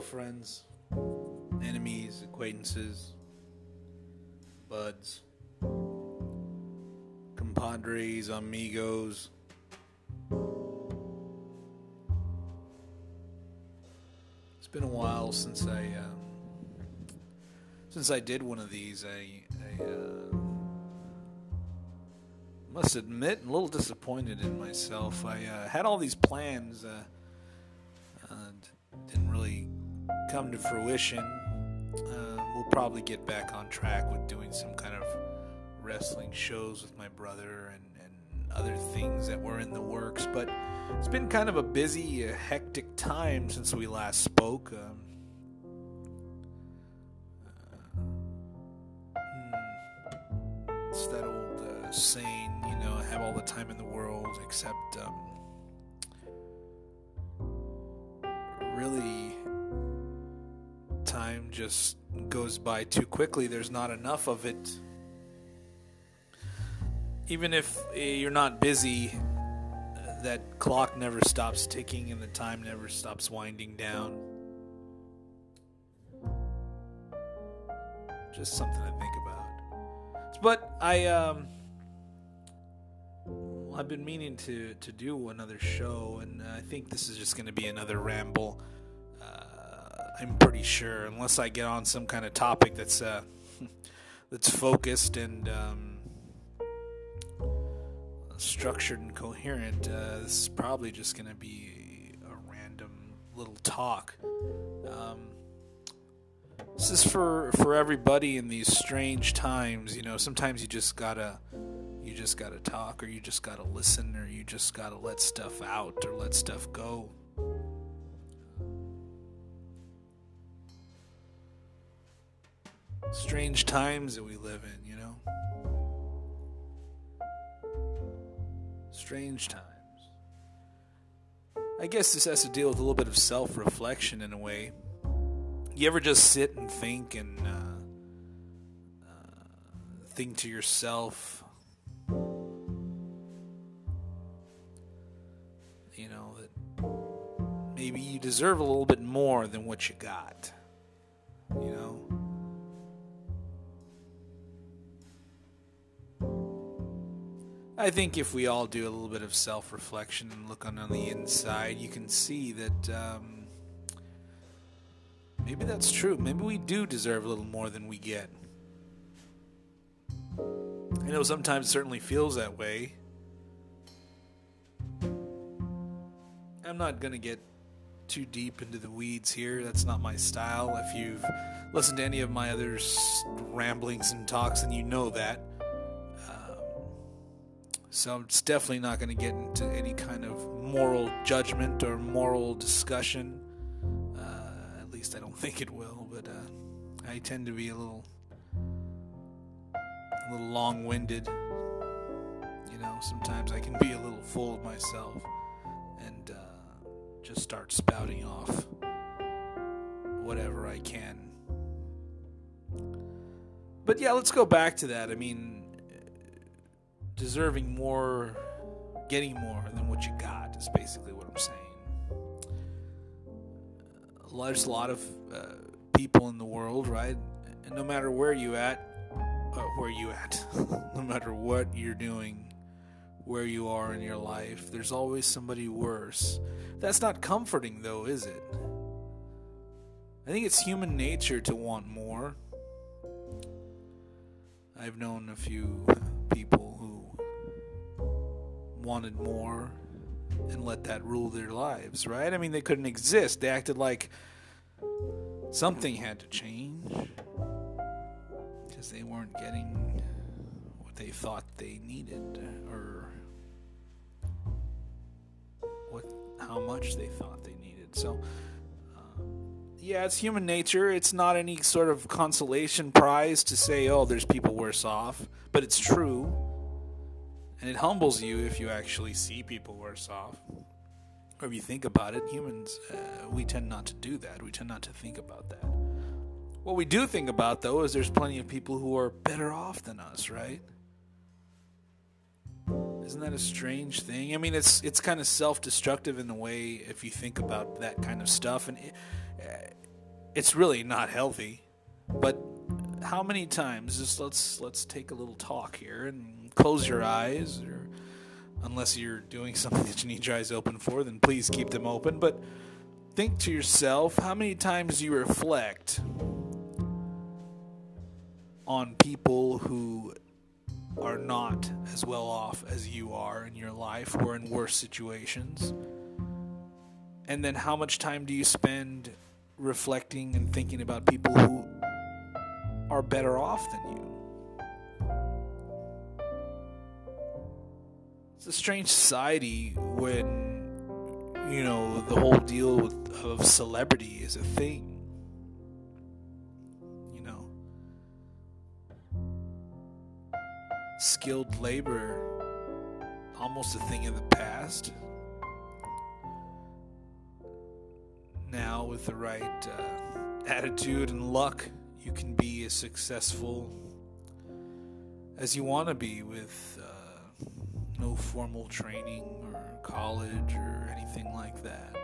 Friends, enemies, acquaintances, buds, compadres, amigos. It's been a while since I um, since I did one of these. I, I uh, must admit, a little disappointed in myself. I uh, had all these plans. Come to fruition. Uh, we'll probably get back on track with doing some kind of wrestling shows with my brother and, and other things that were in the works. But it's been kind of a busy, uh, hectic time since we last spoke. Um, uh, it's that old uh, saying, you know, have all the time in the world except. Um, really time just goes by too quickly. There's not enough of it. Even if eh, you're not busy, that clock never stops ticking and the time never stops winding down. Just something to think about. But I um I've been meaning to to do another show, and I think this is just going to be another ramble. I'm pretty sure, unless I get on some kind of topic that's uh, that's focused and um, structured and coherent. Uh, this is probably just going to be a random little talk. Um, this is for for everybody in these strange times. You know, sometimes you just gotta you just got to talk, or you just got to listen, or you just got to let stuff out or let stuff go. Strange times that we live in, you know? Strange times. I guess this has to deal with a little bit of self reflection in a way. You ever just sit and think and uh, uh, think to yourself, you know, that maybe you deserve a little bit more than what you got. I think if we all do a little bit of self reflection and look on, on the inside, you can see that um, maybe that's true. Maybe we do deserve a little more than we get. I know sometimes it certainly feels that way. I'm not going to get too deep into the weeds here. That's not my style. If you've listened to any of my other ramblings and talks, then you know that. So it's definitely not going to get into any kind of moral judgment or moral discussion. Uh, at least I don't think it will, but uh, I tend to be a little a little long winded. You know, sometimes I can be a little full of myself and uh, just start spouting off whatever I can. But yeah, let's go back to that. I mean, deserving more, getting more than what you got is basically what I'm saying. There's a lot of uh, people in the world, right? And no matter where you at, uh, where you at, no matter what you're doing, where you are in your life, there's always somebody worse. That's not comforting, though, is it? I think it's human nature to want more. I've known a few people wanted more and let that rule their lives, right? I mean, they couldn't exist. They acted like something had to change because they weren't getting what they thought they needed or what how much they thought they needed. So uh, yeah, it's human nature. It's not any sort of consolation prize to say, "Oh, there's people worse off," but it's true. And it humbles you if you actually see people worse off. Or if you think about it, humans, uh, we tend not to do that. We tend not to think about that. What we do think about, though, is there's plenty of people who are better off than us, right? Isn't that a strange thing? I mean, it's it's kind of self-destructive in a way if you think about that kind of stuff, and it, uh, it's really not healthy. But how many times? Just let's let's take a little talk here and close your eyes, or unless you're doing something that you need your eyes open for, then please keep them open. But think to yourself, how many times you reflect on people who are not as well off as you are in your life or in worse situations? And then how much time do you spend reflecting and thinking about people who are better off than you? It's a strange society when, you know, the whole deal with, of celebrity is a thing. You know, skilled labor almost a thing of the past. Now, with the right uh, attitude and luck, you can be as successful as you want to be with uh, no formal training or college or anything like that.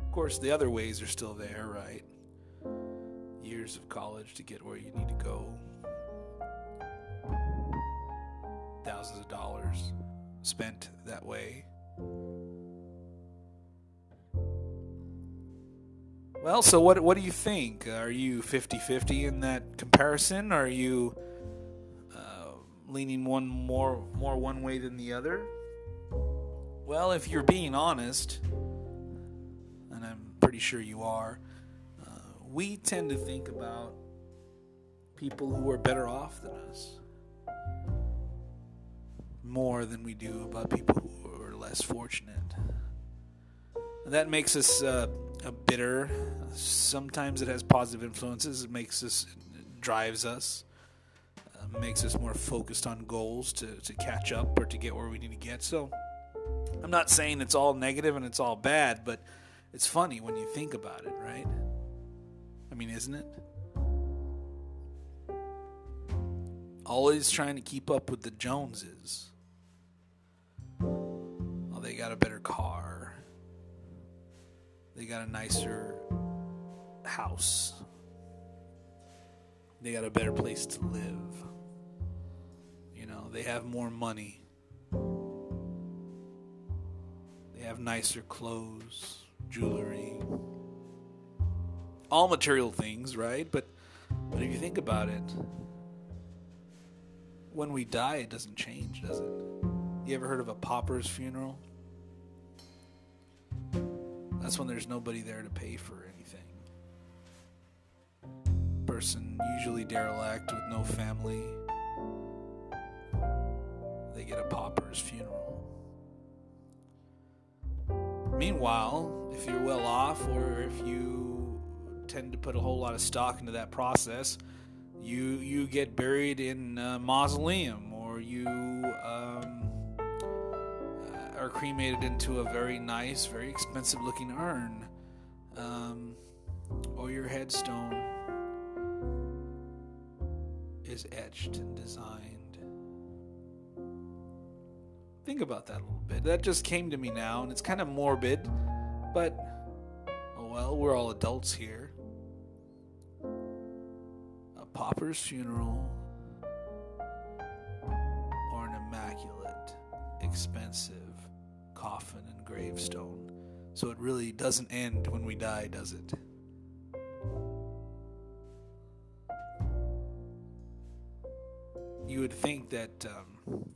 Of course, the other ways are still there, right? Years of college to get where you need to go. thousands of dollars spent that way. Well, so what what do you think? Are you 50-50 in that comparison? Are you uh, leaning one more more one way than the other? Well, if you're being honest, and I'm pretty sure you are, uh, we tend to think about people who are better off than us more than we do about people who are less fortunate. That makes us uh, bitter. Sometimes it has positive influences. It makes us, drives us, uh, makes us more focused on goals to, to catch up or to get where we need to get. So I'm not saying it's all negative and it's all bad, but it's funny when you think about it, right? I mean, isn't it? Always trying to keep up with the Joneses Oh, they got a better car. They got a nicer house. They got a better place to live. You know, they have more money. They have nicer clothes, jewelry, all material things, right? But but if you think about it, when we die, it doesn't change, does it? You ever heard of a pauper's funeral? That's when there's nobody there to pay for anything. Person usually derelict with no family. They get a pauper's funeral. Meanwhile, if you're well off or if you tend to put a whole lot of stock into that process, you you get buried in a mausoleum or you um, are cremated into a very nice, very expensive looking urn, um, or your headstone is etched and designed. Think about that a little bit. That just came to me now, and it's kind of morbid, but oh well, we're all adults here. A pauper's funeral or an immaculate, expensive coffin and gravestone. So it really doesn't end when we die, does it? You would think that um,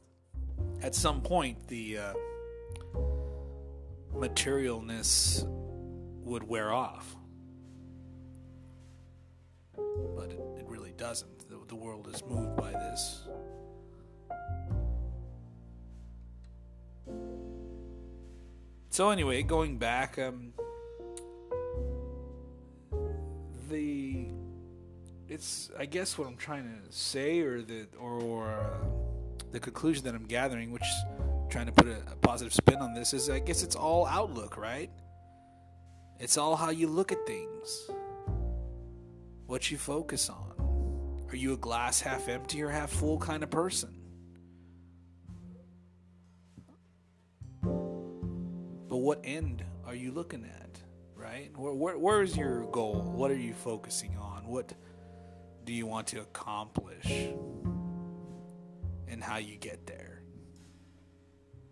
at some point the uh, materialness would wear off. But it, it really doesn't. The, the world is moved by this. So anyway, going back, um, the it's I guess what I'm trying to say, or the or, or uh, the conclusion that I'm gathering, which trying to put a, a positive spin on this, is I guess it's all outlook, right? It's all how you look at things, what you focus on. Are you a glass half empty or half full kind of person? But what end are you looking at, right? Where, where, where is your goal? What are you focusing on? What do you want to accomplish? And how you get there?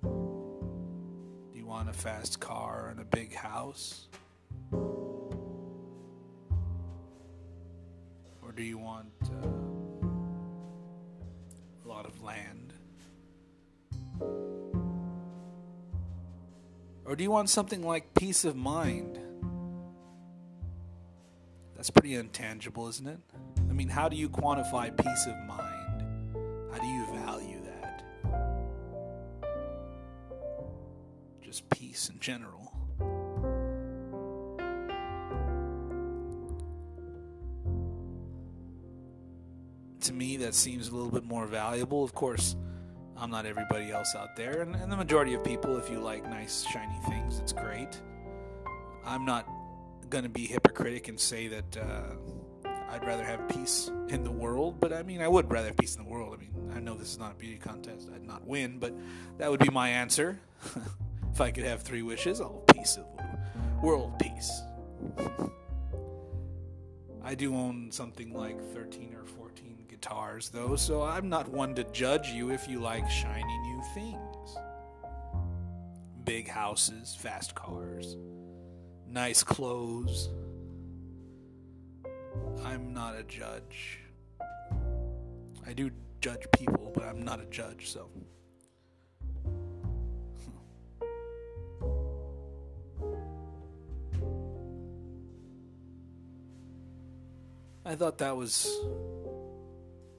Do you want a fast car and a big house? Or do you want uh, a lot of land? Or do you want something like peace of mind? That's pretty intangible, isn't it? I mean, how do you quantify peace of mind? How do you value that? Just peace in general. To me, that seems a little bit more valuable. Of course, I'm not everybody else out there. And, and the majority of people, if you like nice, shiny things, it's great. I'm not going to be hypocritical and say that uh, I'd rather have peace in the world, but I mean, I would rather have peace in the world. I mean, I know this is not a beauty contest. I'd not win, but that would be my answer. if I could have three wishes, all peace of world peace. I do own something like 13 or 14 guitars, though, so I'm not one to judge you if you like shiny new things. Big houses, fast cars, nice clothes. I'm not a judge. I do judge people, but I'm not a judge, so. I thought that was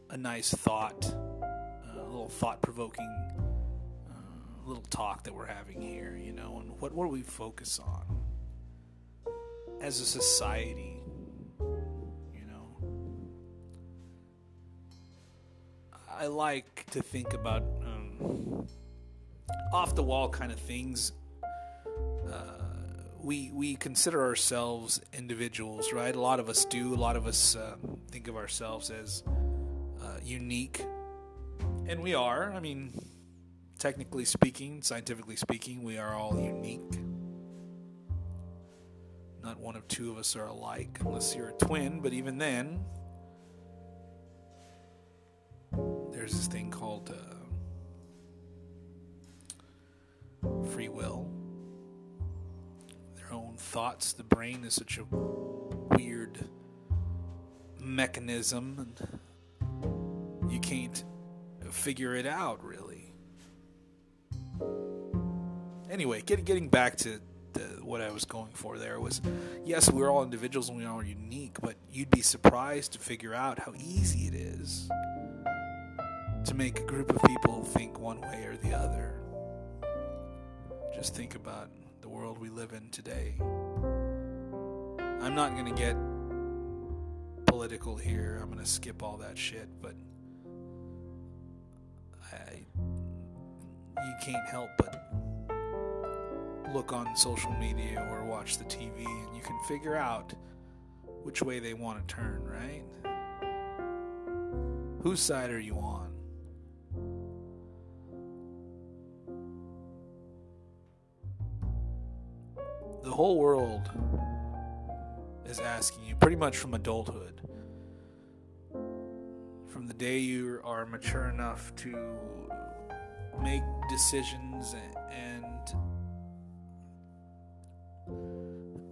a nice thought, uh, a little thought provoking uh, little talk that we're having here, you know, and what, what do we focus on as a society, you know? I like to think about um, off the wall kind of things. We we consider ourselves individuals, right? A lot of us do. A lot of us uh, think of ourselves as uh, unique, and we are. I mean, technically speaking, scientifically speaking, we are all unique. Not one of two of us are alike, unless you're a twin. But even then, there's this thing called uh, free will thoughts. The brain is such a weird mechanism, and you can't figure it out really. Anyway, get, getting back to the, what I was going for there was yes, we're all individuals and we are unique, but you'd be surprised to figure out how easy it is to make a group of people think one way or the other. Just think about world we live in today. I'm not going to get political here. I'm going to skip all that shit, but I you can't help but look on social media or watch the TV and you can figure out which way they want to turn, right? Whose side are you on? Whole world is asking you pretty much from adulthood from the day you are mature enough to make decisions and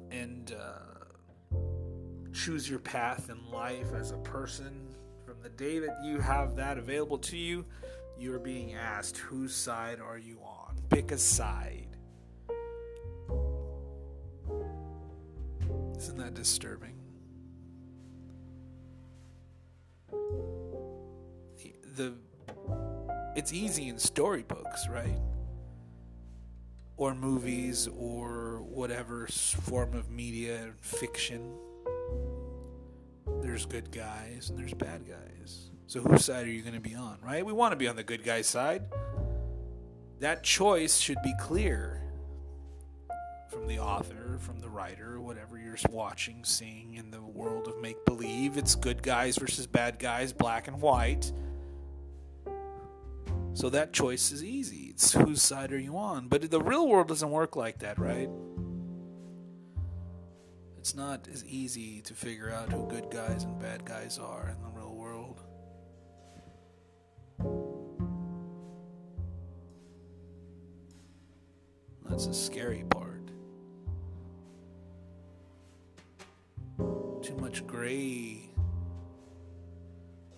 and uh, choose your path in life as a person from the day that you have that available to you you are being asked whose side are you on? Pick a side Isn't that disturbing? The it's easy in storybooks, right? Or movies or whatever form of media and fiction. There's good guys and there's bad guys. So whose side are you going to be on, right? We want to be on the good guy's side. That choice should be clear from the author, from the writer, whatever you're watching, seeing in the world of make believe. It's good guys versus bad guys, black and white. So that choice is easy. It's whose side are you on? But the real world doesn't work like that, right? it's not as easy to figure out who good guys and bad guys are in the real world. That's the scary part. Too much gray.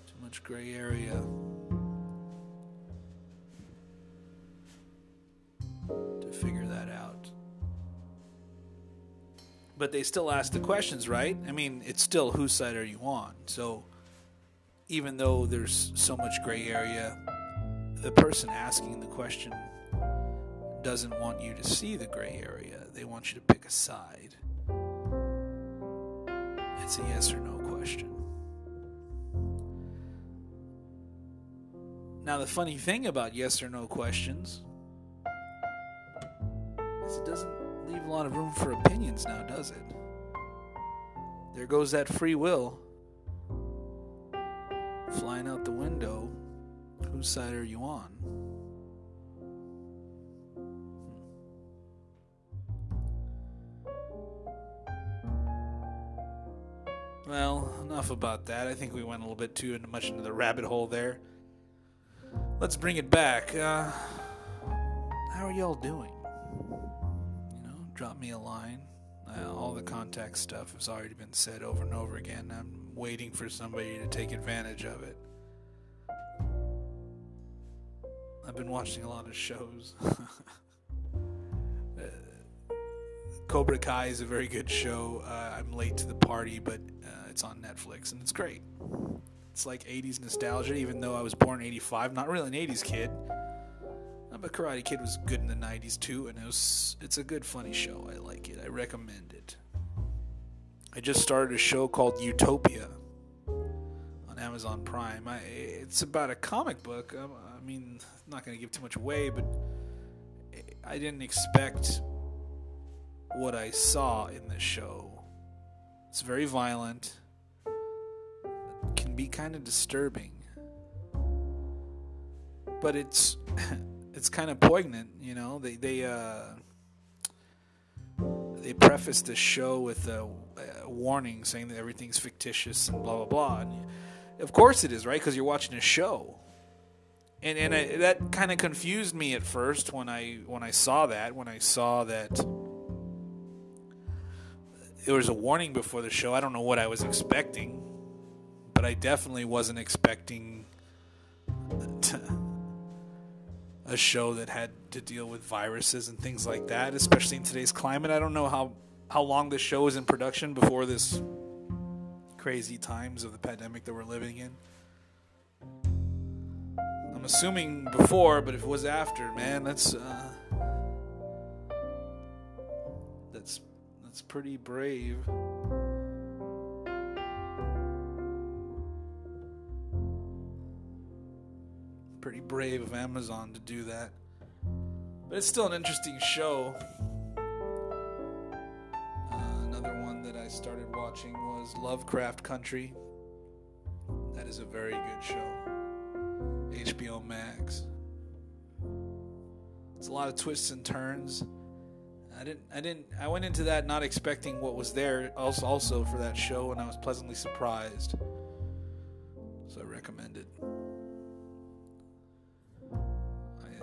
Too much gray area. To figure that out. But they still ask the questions, right? I mean, it's still whose side are you on? So even though there's so much gray area, the person asking the question doesn't want you to see the gray area. They want you to pick a side. It's a yes or no question. Now, the funny thing about yes or no questions is it doesn't leave a lot of room for opinions now, does it? There goes that free will flying out the window. Whose side are you on? Well, enough about that. I think we went a little bit too much into the rabbit hole there. Let's bring it back. Uh, how are y'all doing? You know, drop me a line. Uh, all the contact stuff has already been said over and over again. I'm waiting for somebody to take advantage of it. I've been watching a lot of shows. uh, Cobra Kai is a very good show. Uh, I'm late to the party, but it's on Netflix and it's great. It's like 80s nostalgia, even though I was born in 85. Not really an 80s kid. But Karate Kid was good in the 90s too, and it was it's a good, funny show. I like it. I recommend it. I just started a show called Utopia on Amazon Prime. I, it's about a comic book. I, um, I mean, I'm not going to give too much away, but I didn't expect what I saw in this show. It's very violent be kind of disturbing. But it's it's kind of poignant, you know. They they uh, they preface the show with a, a, warning saying that everything's fictitious and blah blah blah. And of course it is, right? Because you're watching a show. And and I, that kind of confused me at first when I when I saw that when I saw that there was a warning before the show. I don't know what I was expecting but I definitely wasn't expecting a show that had to deal with viruses and things like that, especially in today's climate. I don't know how how long this show was in production before this crazy times of the pandemic that we're living in. I'm assuming before, but if it was after, man, that's uh, that's that's pretty brave. Pretty brave of Amazon to do that. But it's still an interesting show. Uh, another one that I started watching was Lovecraft Country. That is a very good show. HBO Max. It's a lot of twists and turns. I didn't I didn't I went into that not expecting what was there also also for that show and I was pleasantly surprised. So I recommend it.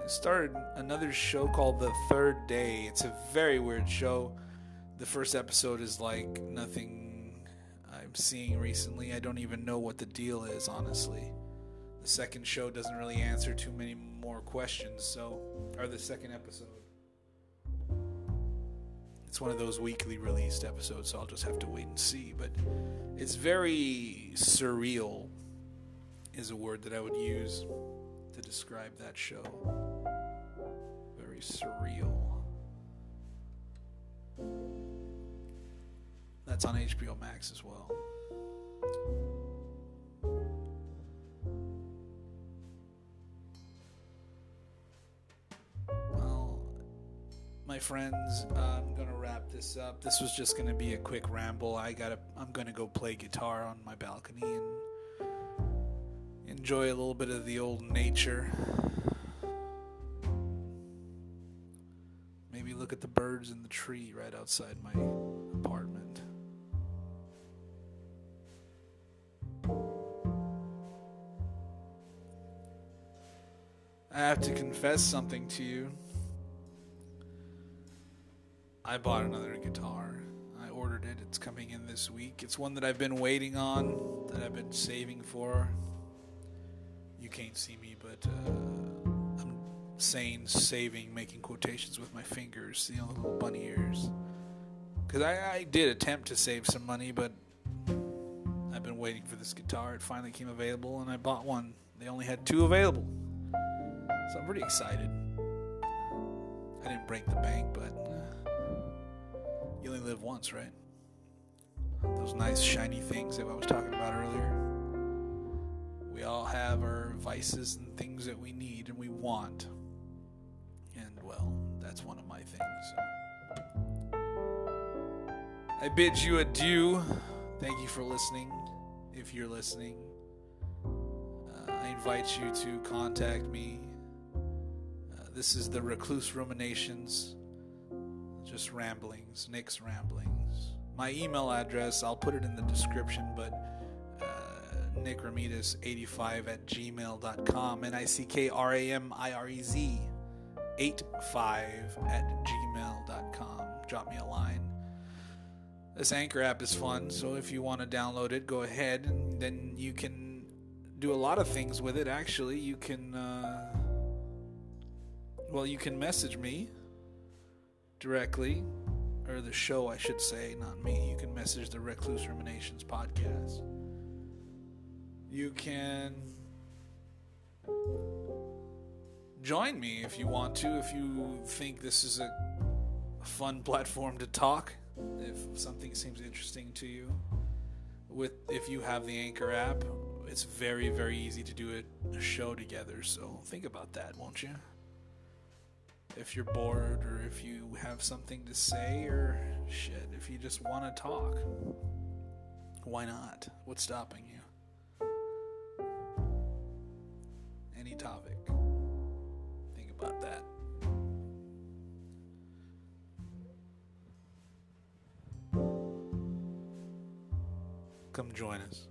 Started another show called The Third Day. It's a very weird show. The first episode is like nothing I'm seeing recently. I don't even know what the deal is, honestly. The second show doesn't really answer too many more questions, so or the second episode. It's one of those weekly released episodes, so I'll just have to wait and see. But it's very surreal, is a word that I would use to describe that show. Surreal. That's on HBO Max as well. Well, my friends, I'm gonna wrap this up. This was just gonna be a quick ramble. I gotta, I'm gonna go play guitar on my balcony and enjoy a little bit of the old nature. you look at the birds in the tree right outside my apartment. I have to confess something to you. I bought another guitar. I ordered it. It's coming in this week. It's one that I've been waiting on, that I've been saving for. You can't see me, but uh, Saying saving, making quotations with my fingers, you know, the little bunny ears. Because I, I did attempt to save some money, but I've been waiting for this guitar. It finally came available, and I bought one. They only had two available. So I'm pretty excited. I didn't break the bank, but uh, you only live once, right? Those nice shiny things that I was talking about earlier. We all have our vices and things that we need and we want. That's one of my things. I bid you adieu. Thank you for listening. If you're listening, uh, I invite you to contact me this is the Recluse Ruminations, just ramblings, Nick's ramblings. My email address, I'll put it in the description, but uh, Nick 85 at gmail.com. N I C K R A M I R E Z 85 at gmail.com. Drop me a line. This Anchor app is fun, so if you want to download it, go ahead, and then you can do a lot of things with it. Actually, you can. Uh, well, you can message me directly, or the show, I should say, not me. You can message the Recluse Ruminations podcast. You can join me if you want to, if you think this is a fun platform to talk, if something seems interesting to you. With if you have the Anchor app, it's very very easy to do a, a show together. So think about that, won't you? if you're bored or if you have something to say or shit, if you just want to talk. Why not? What's stopping you? Any topic. About that. Come join us.